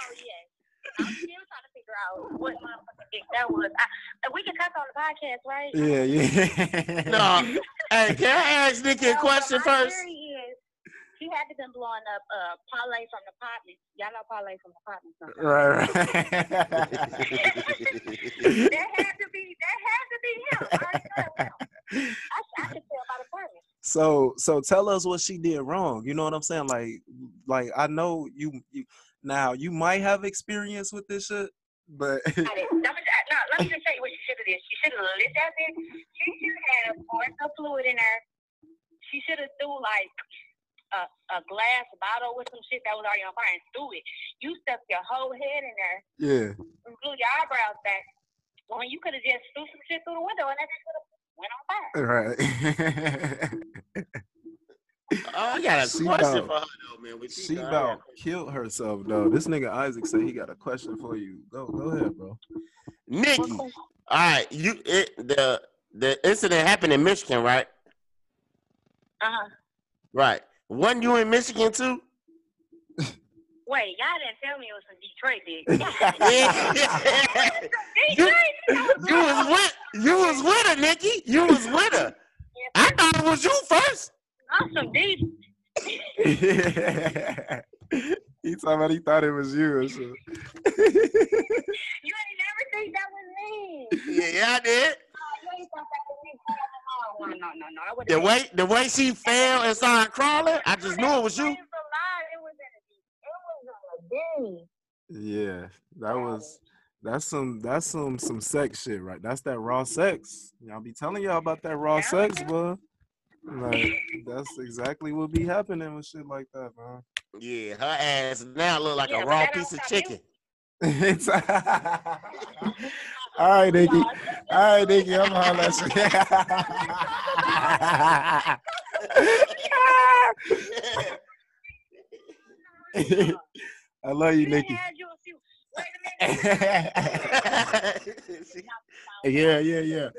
I'm still figure out what motherfucking dick that was. I, we can cuss on the podcast, right? Yeah, yeah. no. Hey, can I ask Nikki a question first? She had to been blowing up uh parlay from the apartment. Y'all know parlay from the apartment. Right, right. that had to be that had to be him. I, I, I could tell by the apartment. So so tell us what she did wrong. You know what I'm saying? Like like I know you you now you might have experience with this shit, but I didn't. No, let me just tell you what she should have did. She should have lit that bitch. She should have poured some fluid in her. She should have threw like a, a glass bottle with some shit that was already on fire and threw it. You stuck your whole head in there. Yeah. And blew your eyebrows back. When you could have just threw some shit through the window and that just would have went on fire. Right. oh, I got a she question about, for her though, man. she about killed herself though. This nigga Isaac said he got a question for you. Go, go ahead, bro. Nikki, all right, you it the the incident happened in Michigan, right? Uh huh. Right. Wasn't you in Michigan too? Wait, y'all didn't tell me it was from Detroit, did you? you, was with you was with her, Nikki. You was with her. I thought it was you first. I'm from he talking about he thought it was you or something. you ain't never think that was me. Yeah, yeah, I did. Oh, no, no, no. The way the way she fell and started crawling, I just knew it was you. Yeah, that was that's some that's some some sex shit, right? That's that raw sex. Y'all be telling y'all about that raw sex, bro. Like that's exactly what be happening with shit like that, man. Yeah, her ass now look like yeah, a raw piece of chicken. All right, Nikki. All right, Nikki. I'm on that shit. I love you, Nikki. yeah, yeah, yeah.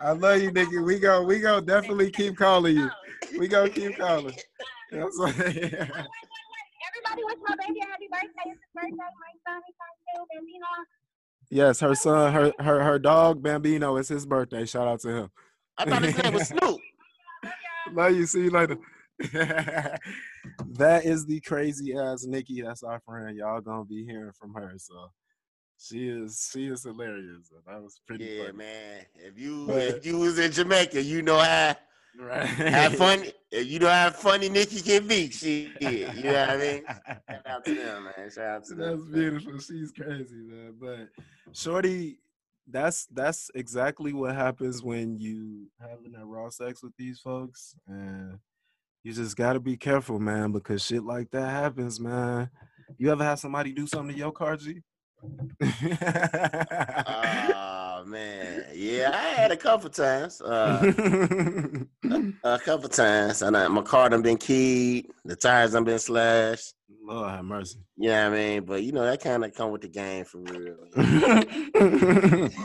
I love you, Nikki. We go, we go. Definitely keep calling you. Oh. We go keep calling. That's like, Everybody wish my baby a happy birthday. It's his birthday. My son is on Bambino. Yes, her son, her her her dog Bambino. It's his birthday. Shout out to him. I thought his name was Snoop. love you. See you later. that is the crazy ass Nikki. That's our friend. Y'all gonna be hearing from her. So she is she is hilarious. That was pretty. Yeah, funny. man. If you but, if you was in Jamaica, you know how right. have fun. If eh, You know how funny Nikki can be. She did. You know what I mean? Shout out to them, man. Shout out to them. That's beautiful. She's crazy, man. But Shorty, that's that's exactly what happens when you having that raw sex with these folks and you just gotta be careful, man, because shit like that happens, man. You ever have somebody do something to your car, G? Oh man, yeah, I had a couple times. Uh, a, a, couple times, and I, my car done been keyed. The tires done been slashed. Lord have mercy. Yeah, you know I mean, but you know that kind of come with the game for real.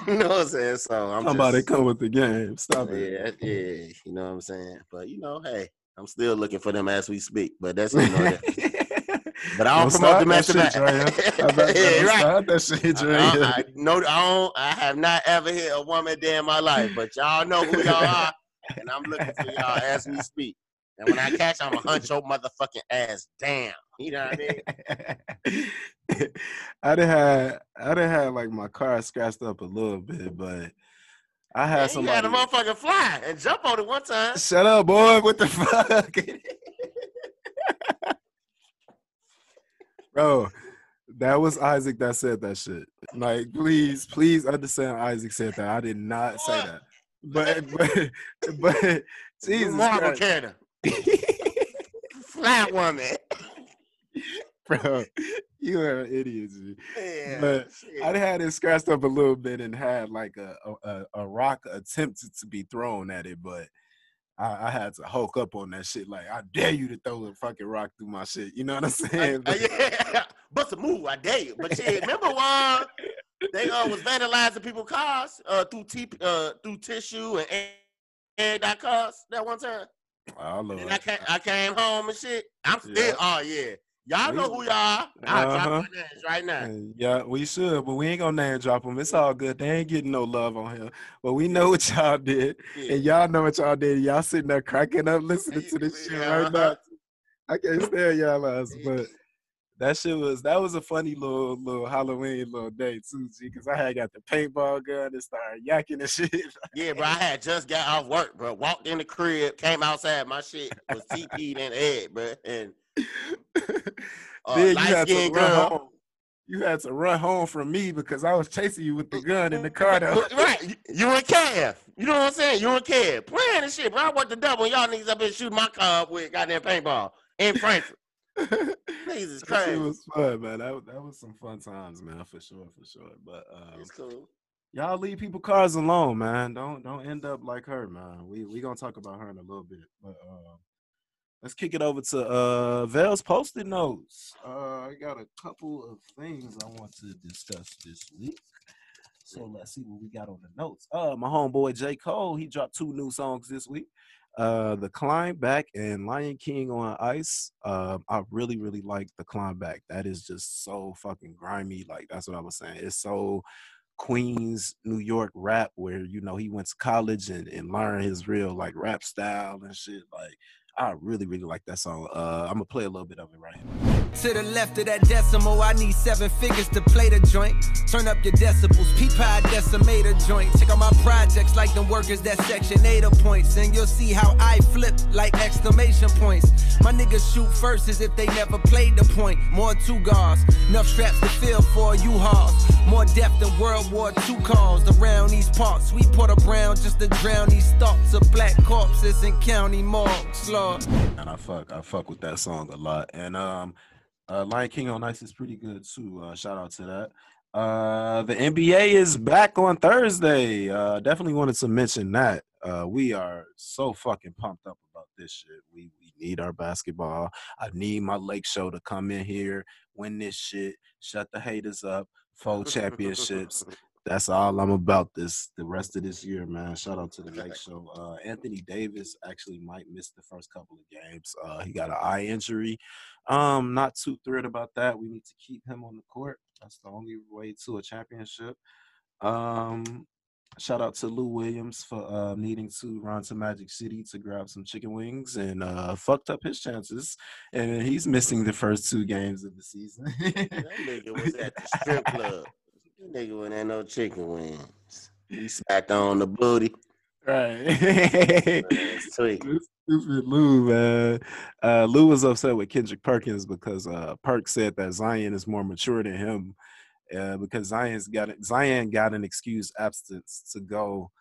you know what I'm saying? So I'm about to come with the game. Stop yeah, it. Yeah, yeah. You know what I'm saying? But you know, hey, I'm still looking for them as we speak, but that's you know, that. but I don't, don't promote domestic violence. yeah, right. That shit, uh, Dre. Uh, I, I, no, I don't. I have not ever hit a woman day in my life, but y'all know who y'all are, and I'm looking for y'all as we speak. And when I catch, I'm a hunch your motherfucking ass down. You know what I mean? I done had I done had like my car scratched up a little bit, but I had yeah, somebody. had a motherfucker fly and jump on it one time. Shut up, boy. What the fuck? Bro, That was Isaac that said that shit. Like, please, please understand Isaac said that. I did not say that. But but but Jesus Marvel character. Flat woman. Bro, you are an idiot. Yeah, but shit. I had it scratched up a little bit and had like a a, a rock attempted to be thrown at it, but I, I, had to hulk up on that shit. Like, I dare you to throw a fucking rock through my shit. You know what I'm saying? Uh, yeah, bust a move. I dare you. But shit, remember when they uh, was vandalizing people's cars uh, through t- uh, through tissue and and that cars that one time. Oh, Lord. And I came, I came home and shit. I'm still. Yeah. Oh yeah. Y'all know who y'all are. I'll uh-huh. drop names right now. Yeah, we should, but we ain't gonna name drop them. It's all good. They ain't getting no love on here. But we know what y'all did. Yeah. And y'all know what y'all did. Y'all sitting there cracking up listening to this shit yeah. right now. I can't stand y'all ass, but that shit was that was a funny little little Halloween little day too, G. Because I had got the paintball gun and started yakking and shit. yeah, bro. I had just got off work, bro. Walked in the crib, came outside. My shit was TP'd in the head, bro, and uh, then you had to run girl. home. You had to run home from me because I was chasing you with the gun in the car. Though. right, you and Kev. You know what I'm saying? You and Kev playing and shit. But I worked the double. Y'all niggas up here shooting my car up with goddamn paintball in Frankfurt. Jesus Christ, it was fun, man. That, that was some fun times, man, for sure, for sure. But um, it's cool. Y'all leave people cars alone, man. Don't don't end up like her, man. We we gonna talk about her in a little bit, but uh, let's kick it over to uh Vale's posted notes. Uh I got a couple of things I want to discuss this week. So let's see what we got on the notes. Uh my homeboy J. Cole, he dropped two new songs this week. Uh The Climb Back and Lion King on Ice. Uh, I really, really like the Climb Back. That is just so fucking grimy. Like that's what I was saying. It's so Queens, New York rap where you know he went to college and, and learned his real like rap style and shit. Like I really, really like that song. Uh, I'm gonna play a little bit of it right here. To the left of that decimal, I need seven figures to play the joint. Turn up your decibels, peep pie decimator joint. Check out my projects like them workers that section 8 points, and you'll see how I flip like exclamation points. My niggas shoot first as if they never played the point. More two guards, enough straps to fill for you hauls. More depth than World War II calls around these parts. We put a brown just to drown these thoughts of black corpses in county morgues, Lord. And I fuck, I fuck with that song a lot. And um, uh, Lion King on Ice is pretty good too. Uh, shout out to that. Uh, the NBA is back on Thursday. Uh, definitely wanted to mention that. Uh, we are so fucking pumped up about this shit. We we need our basketball. I need my Lake Show to come in here, win this shit, shut the haters up, four championships. That's all I'm about this the rest of this year, man. Shout out to the Lake Show. Uh, Anthony Davis actually might miss the first couple of games. Uh, he got an eye injury. Um, not too thrilled about that. We need to keep him on the court. That's the only way to a championship. Um, shout out to Lou Williams for uh, needing to run to Magic City to grab some chicken wings and uh, fucked up his chances. And he's missing the first two games of the season. that nigga was at the strip club. Nigga had no chicken wings. He smacked on the booty. Right. Sweet. Stupid Lou, man. Uh, Lou was upset with Kendrick Perkins because uh, Perk said that Zion is more mature than him. Uh, because Zion's got Zion got an excuse absence to go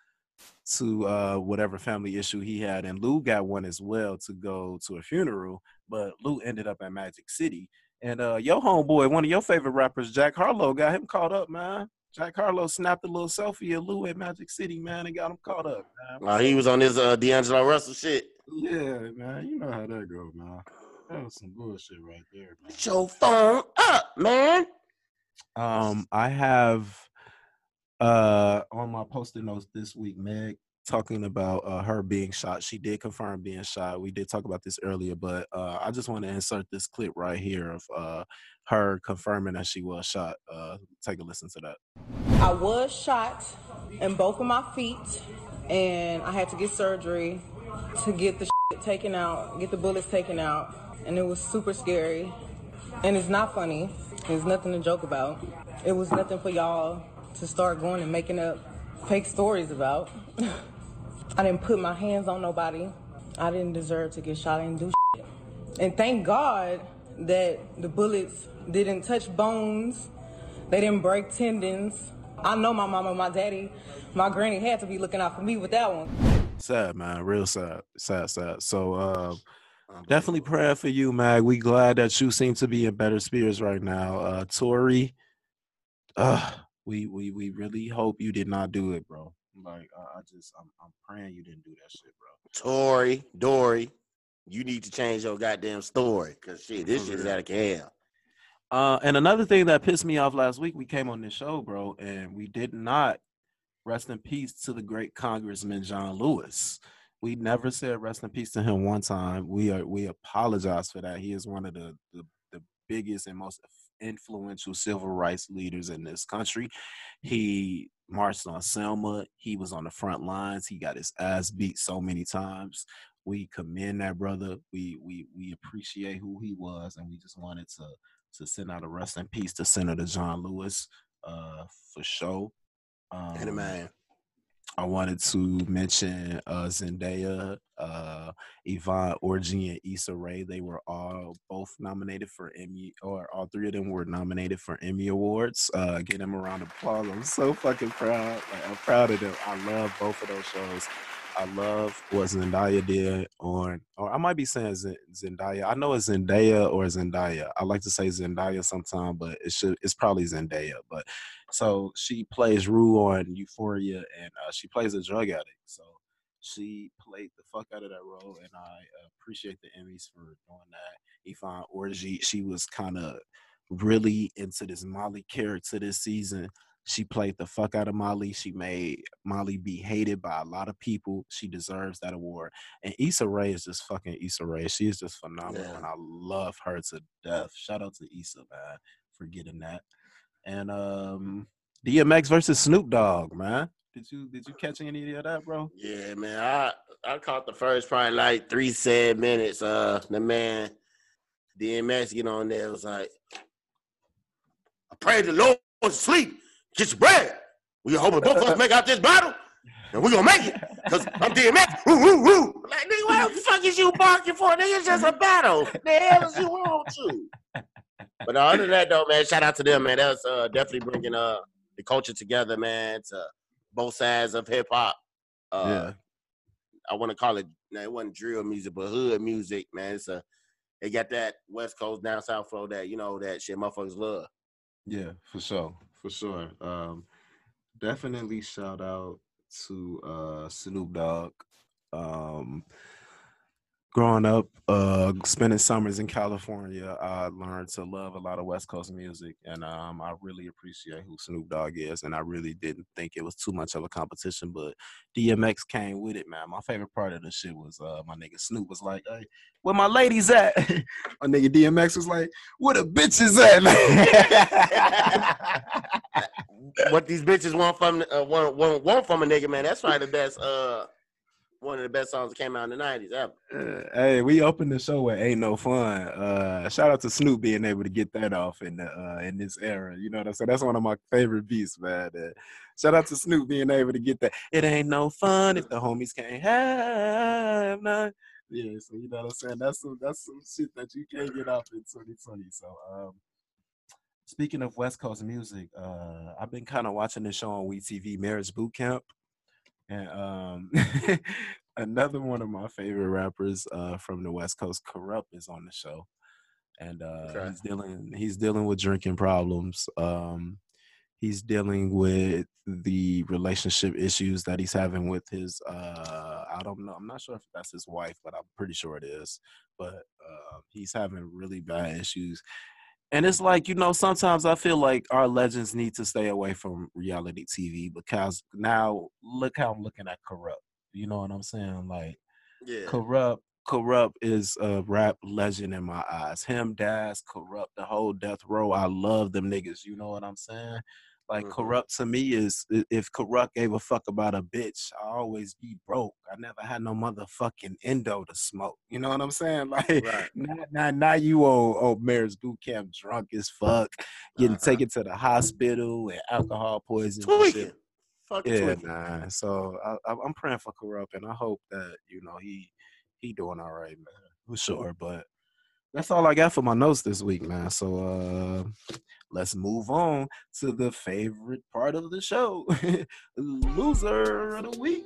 to uh, whatever family issue he had, and Lou got one as well to go to a funeral. But Lou ended up at Magic City, and uh, your homeboy, one of your favorite rappers, Jack Harlow, got him caught up, man. Jack Harlow snapped a little selfie of Lou at Magic City, man, and got him caught up. Man. He was on his uh, D'Angelo Russell shit. Yeah, man. You know how that go, man. That was some bullshit right there, man. Get your phone up, man. Um, I have uh on my post-it notes this week, Meg talking about uh, her being shot. She did confirm being shot. We did talk about this earlier, but uh, I just want to insert this clip right here of uh, her confirming that she was shot. Uh, take a listen to that. I was shot in both of my feet, and I had to get surgery to get the taken out, get the bullets taken out, and it was super scary. And it's not funny. There's nothing to joke about. It was nothing for y'all to start going and making up fake stories about. I didn't put my hands on nobody. I didn't deserve to get shot. I didn't do shit. And thank God that the bullets didn't touch bones, they didn't break tendons. I know my mama, my daddy, my granny had to be looking out for me with that one. Sad man, real sad, sad, sad. So uh, definitely praying for you, Meg. We glad that you seem to be in better spirits right now. Uh, Tory, uh, we we we really hope you did not do it, bro. Like uh, I just I'm I'm praying you didn't do that shit, bro. Tory, Dory, you need to change your goddamn story because shit, this shit is out of hell. Uh, and another thing that pissed me off last week, we came on this show, bro, and we did not rest in peace to the great Congressman John Lewis. We never said rest in peace to him one time. We are we apologize for that. He is one of the the, the biggest and most influential civil rights leaders in this country. He marched on Selma. He was on the front lines. He got his ass beat so many times. We commend that brother. We we we appreciate who he was, and we just wanted to to send out a rest in peace to Senator John Lewis, uh, for sure. Um, and man. I wanted to mention uh, Zendaya, uh, Yvonne Orji, and Issa Rae. They were all both nominated for Emmy, or all three of them were nominated for Emmy awards. Uh, get them a round of applause. I'm so fucking proud. Like, I'm proud of them. I love both of those shows. I love what Zendaya did on, or I might be saying Zendaya. I know it's Zendaya or Zendaya. I like to say Zendaya sometime, but it should it's probably Zendaya. But so she plays Rue on Euphoria, and uh, she plays a drug addict. So she played the fuck out of that role, and I appreciate the Emmys for doing that. Yvonne Orji, she was kind of really into this Molly character this season. She played the fuck out of Molly. She made Molly be hated by a lot of people. She deserves that award. And Issa Rae is just fucking Issa Rae. She is just phenomenal, yeah. and I love her to death. Shout out to Issa, man, for getting that. And um, DMX versus Snoop Dogg, man. Did you did you catch any of that, bro? Yeah, man. I I caught the first probably like three sad minutes. Uh, the man DMX get on there it was like, I pray the Lord to sleep. Get your bread. We hoping both of us make out this battle, and we gonna make it. Cause I'm DMX. Woo, woo, woo. Like, nigga, what the fuck is you barking for? Nigga, it's just a battle. The hell is you on to? But other than that, though, man, shout out to them, man. That's uh, definitely bringing uh the culture together, man, to both sides of hip hop. Uh, yeah. I want to call it. Now, it wasn't drill music, but hood music, man. It's a they got that West Coast down South flow that you know that shit motherfuckers love. Yeah, for sure for sure. Um, definitely shout out to uh, Snoop Dogg. Um, growing up, uh, spending summers in California, I learned to love a lot of West Coast music, and um, I really appreciate who Snoop Dogg is. And I really didn't think it was too much of a competition, but DMX came with it, man. My favorite part of the shit was uh, my nigga Snoop was like, "Hey, where my ladies at?" my nigga DMX was like, "Where the bitches at?" what these bitches want from uh, want, want, want from a nigga, man? That's probably the best. Uh, one of the best songs that came out in the nineties ever. Uh, hey, we opened the show with "Ain't No Fun." Uh, shout out to Snoop being able to get that off in the uh, in this era. You know what I'm saying? That's one of my favorite beats, man. Uh, shout out to Snoop being able to get that. It ain't no fun if the homies can't have none. Yeah, so you know what I'm saying. That's some that's some shit that you can't get off in 2020. So, um, speaking of West Coast music, uh, I've been kind of watching this show on WeTV, Marriage Boot Camp. And um, another one of my favorite rappers uh, from the West Coast, Kurupt, is on the show, and uh, okay. he's dealing he's dealing with drinking problems. Um, he's dealing with the relationship issues that he's having with his uh, I don't know. I'm not sure if that's his wife, but I'm pretty sure it is. But uh, he's having really bad issues and it's like you know sometimes i feel like our legends need to stay away from reality tv because now look how i'm looking at Kurupt. you know what i'm saying? Like yeah. Kurupt Kurupt is a rap legend in my eyes. Him Daz Kurupt, the whole death row i love them niggas you know what i'm saying like mm-hmm. Kurupt to me is if Kurupt gave a fuck about a bitch, I always be broke. I never had no motherfucking endo to smoke. You know what I'm saying? Like right. now, now, now you old old marriage boot camp drunk as fuck, getting uh-huh. taken to the hospital and alcohol poisoning. Fuck yeah, nah. So I, I'm praying for Kurupt, and I hope that you know he he doing all right, man, for sure. But that's all I got for my notes this week, man. So uh let's move on to the favorite part of the show. loser of the week.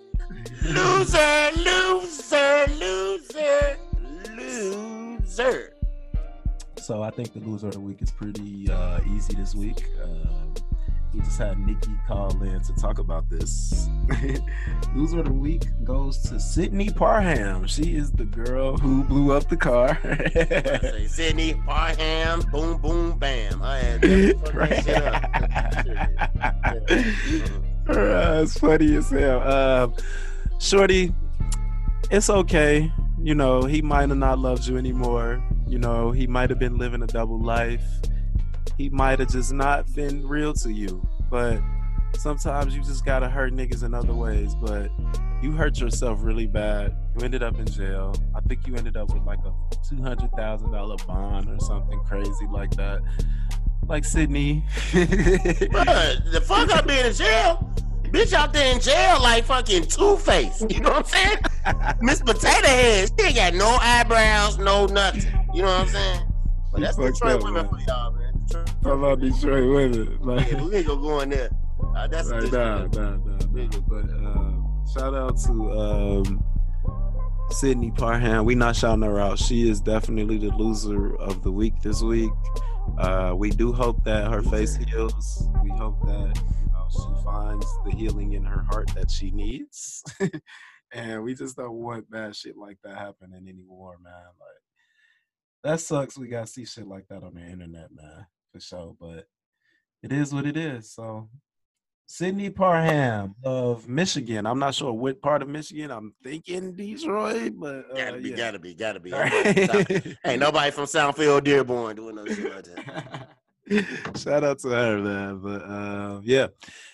Loser, loser, loser, loser. So I think the loser of the week is pretty uh, easy this week. Um, we just had Nikki call in to talk about this. Loser of the week goes to Sydney Parham. She is the girl who blew up the car. say Sydney Parham, boom, boom, bam. I had uh, it's funny as hell. Uh, Shorty, it's okay. You know, he might have not loved you anymore. You know, he might have been living a double life he might have just not been real to you. But sometimes you just gotta hurt niggas in other ways. But you hurt yourself really bad. You ended up in jail. I think you ended up with like a two hundred thousand dollar bond or something crazy like that. Like Sydney. Bruh, the fuck I being in jail? Bitch out there in jail like fucking Two Face. You know what I'm saying? Miss Potato Head. She ain't got no eyebrows, no nothing. You know what I'm saying? But that's Detroit women man. for y'all, man. Talk about Detroit women. Like, yeah, we ain't gonna go in there. Uh, that's right, nah, nah, nah, nah. But uh, shout out to um, Sydney Parham. We not shouting her out. She is definitely the loser of the week this week. Uh, we do hope that her face heals. We hope that you know she finds the healing in her heart that she needs. and we just don't want bad shit like that happening anymore, man. Like that sucks. We gotta see shit like that on the internet, man, for sure. But it is what it is. So Sydney Parham of Michigan. I'm not sure what part of Michigan. I'm thinking Detroit, but uh, gotta be, yeah. gotta be, gotta be. Right. Ain't nobody from Southfield Dearborn doing no shit like that. Shout out to her, man. But uh, yeah.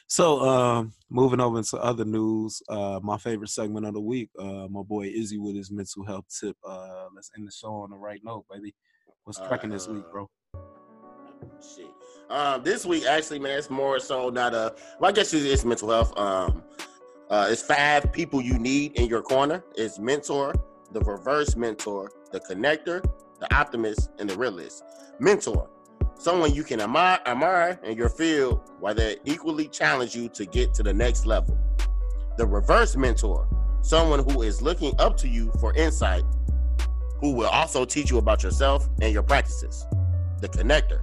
So um, moving over into other news, uh, my favorite segment of the week, uh, my boy Izzy with his mental health tip. Uh, let's end the show on the right note, baby. What's cracking this week, bro? Shit. Um, this week actually, man, it's more so not a. Well, I guess it's mental health. Um, uh, it's five people you need in your corner. It's mentor, the reverse mentor, the connector, the optimist, and the realist. Mentor someone you can admire, admire in your field while they equally challenge you to get to the next level. The reverse mentor, someone who is looking up to you for insight, who will also teach you about yourself and your practices. The connector,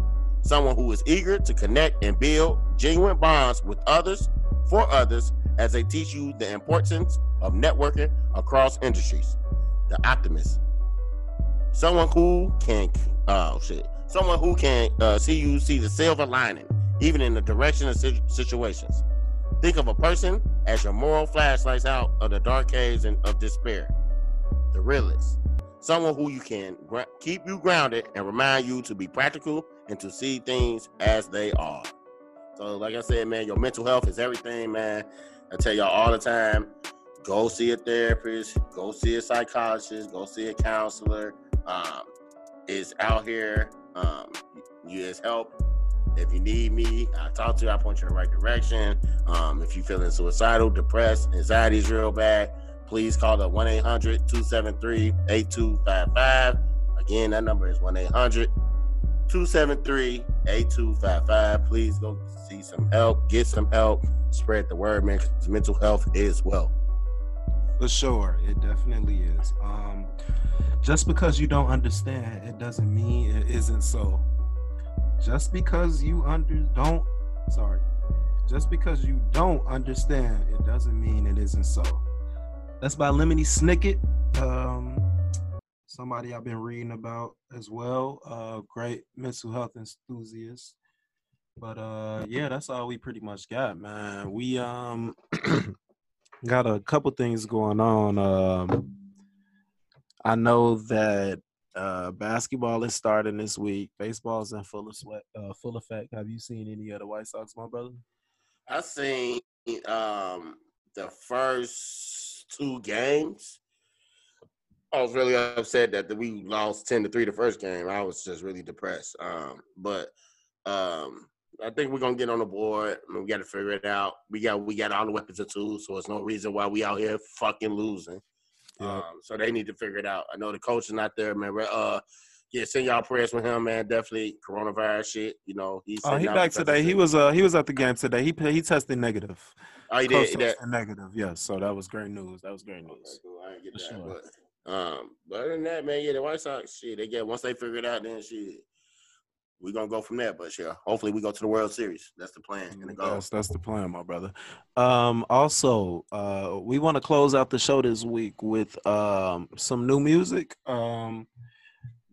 someone who is eager to connect and build genuine bonds with others for others as they teach you the importance of networking across industries. The optimist, someone who can, oh shit, someone who can uh, see you see the silver lining, even in the direction of situations. Think of a person as your moral flashlights out of the dark caves of despair. The realist, someone who you can gra- keep you grounded and remind you to be practical and to see things as they are. So, like I said, man, your mental health is everything, man. I tell y'all all the time go see a therapist, go see a psychologist, go see a counselor. Um, is out here um, you as help. If you need me, I talk to you. I point you in the right direction. Um, if you're feeling suicidal, depressed, anxiety is real bad, please call the 1 800 273 8255. Again, that number is 1 800 273 8255. Please go see some help, get some help, spread the word, man, because mental health is well. For sure. It definitely is. Um, just because you don't understand, it doesn't mean it isn't so. Just because you under don't sorry. Just because you don't understand, it doesn't mean it isn't so. That's by Lemony Snicket. Um, somebody I've been reading about as well. Uh, great mental health enthusiast. But uh, yeah, that's all we pretty much got, man. We um got a couple things going on. Um, I know that uh, basketball is starting this week. Baseball's in full of sweat, uh, full effect. Have you seen any of the White Sox, my brother? I seen um, the first two games. I was really upset that we lost ten to three the first game. I was just really depressed. Um, but um, I think we're gonna get on the board. I mean, we got to figure it out. We got we got all the weapons and tools, so it's no reason why we out here fucking losing. Um, so they need to figure it out. I know the coach is not there, man. Uh, yeah, send y'all prayers with him, man. Definitely coronavirus shit. You know, he's oh, he back today. He was uh he was at the game today. He he tested negative. Oh, he did. That. Negative, yes. So that was great news. That was great news. Okay, cool. I didn't get that, sure. but um, but other than that, man, yeah, the White Sox shit. They get once they figure it out, then shit we're gonna go from there. But yeah, hopefully we go to the World Series. That's the plan. That's the plan, my brother. Um, also, uh, we want to close out the show this week with um some new music. Um,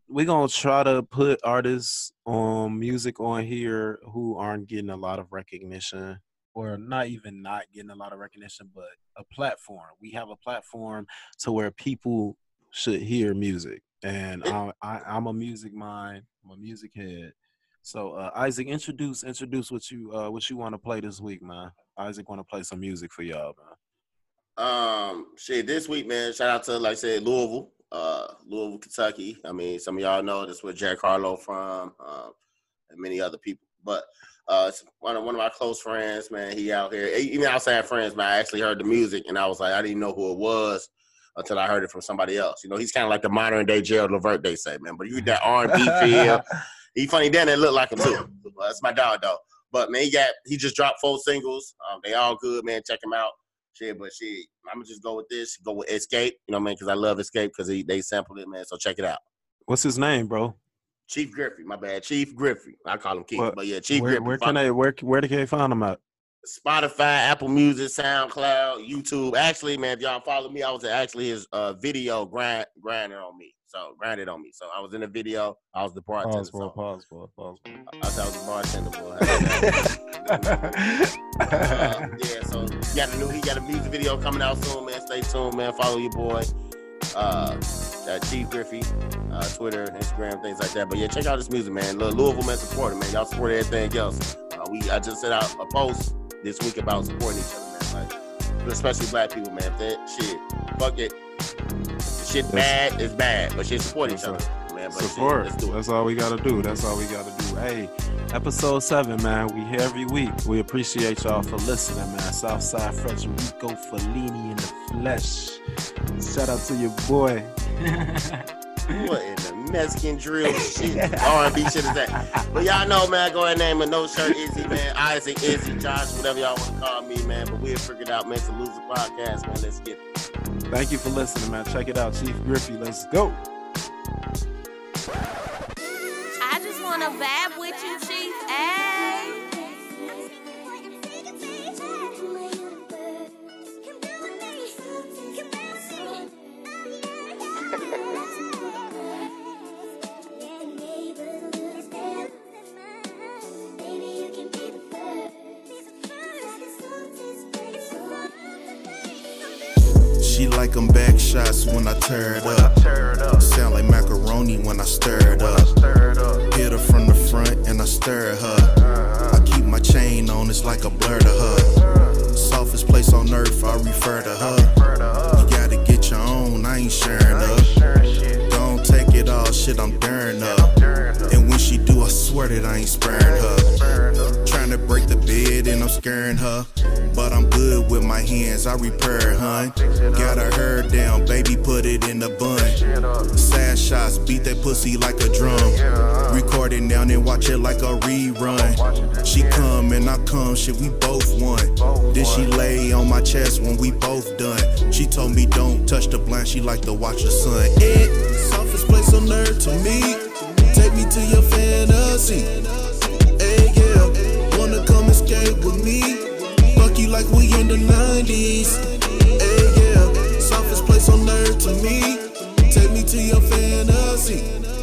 we're gonna try to put artists on music on here who aren't getting a lot of recognition or not even not getting a lot of recognition, but a platform. We have a platform to where people should hear music and I, I, am a music mind. I'm a music head. So uh, Isaac, introduce introduce what you uh, what you want to play this week, man. Isaac want to play some music for y'all, man. Um, shit, this week, man. Shout out to like I said, Louisville, uh, Louisville, Kentucky. I mean, some of y'all know this where Jack Harlow from, um, and many other people. But uh, it's one of one of my close friends, man. He out here, even outside friends, man. I actually heard the music, and I was like, I didn't know who it was until I heard it from somebody else. You know, he's kind of like the modern day Gerald Levert, they say, man. But you that R and B feel. He funny then and look like him too. That's my dog though. But man, he got he just dropped four singles. Um, they all good, man. Check him out. Shit, but shit, I'm gonna just go with this. Go with Escape. You know, man, because I love Escape because they sampled it, man. So check it out. What's his name, bro? Chief Griffey. My bad, Chief Griffey. I call him Keith, what, but yeah, Chief where, Griffey. Where can I where where can they find him at? Spotify, Apple Music, SoundCloud, YouTube. Actually, man, if y'all follow me, I was actually his uh, video grind grinding on me. So grinded on me. So I was in the video. I was the bartender. Pause for, pause for, pause for. I, I was the bartender. Boy. uh, yeah. So he got a new. He got a music video coming out soon, man. Stay tuned, man. Follow your boy. Uh, Chief Griffey, uh, Twitter, Instagram, things like that. But yeah, check out this music, man. Louisville man support it, man. Y'all support everything else. Uh, we I just sent out a post this week about supporting each other, man. Like, especially black people, man. If that shit, fuck it. Shit bad is bad, but shit support each other. Man, support. Shit, That's all we gotta do. That's all we gotta do. Hey, episode seven, man. We here every week. We appreciate y'all for listening, man. Southside Frederico Fellini in the flesh. Shout out to your boy. what in the Mexican drill shit, R&B shit is that? But y'all know, man, go ahead and name a no shirt Izzy, man, Isaac, Izzy, Josh, whatever y'all want to call me, man. But we'll figure it out, man. To lose the podcast, man. Let's get it. Thank you for listening, man. Check it out, Chief Griffey. Let's go. I just want to vibe with you, Chief. Hey. Them back shots when I tear it up. Sound like macaroni when I stir it up. Hit her from the front and I stir her. I keep my chain on, it's like a blur to her. Softest place on earth, I refer to her. You gotta get your own, I ain't sharing up. Don't take it all, shit, I'm daring up. And when she do, I swear that I ain't sparing her. Trying to break the bed and I'm scaring her. Good with my hands, I repair, hun. Got her hair down, baby, put it in the bun. Sad shots, beat that pussy like a drum. Record it down and watch it like a rerun. She come and I come, shit, we both won. Then she lay on my chest when we both done. She told me don't touch the blind, she like to watch the sun. It, softest place on earth to me. Take me to your fantasy. Hey, yeah, wanna come escape with me? You like we in the 90s. Hey, yeah, softest place on earth to me. Take me to your fantasy.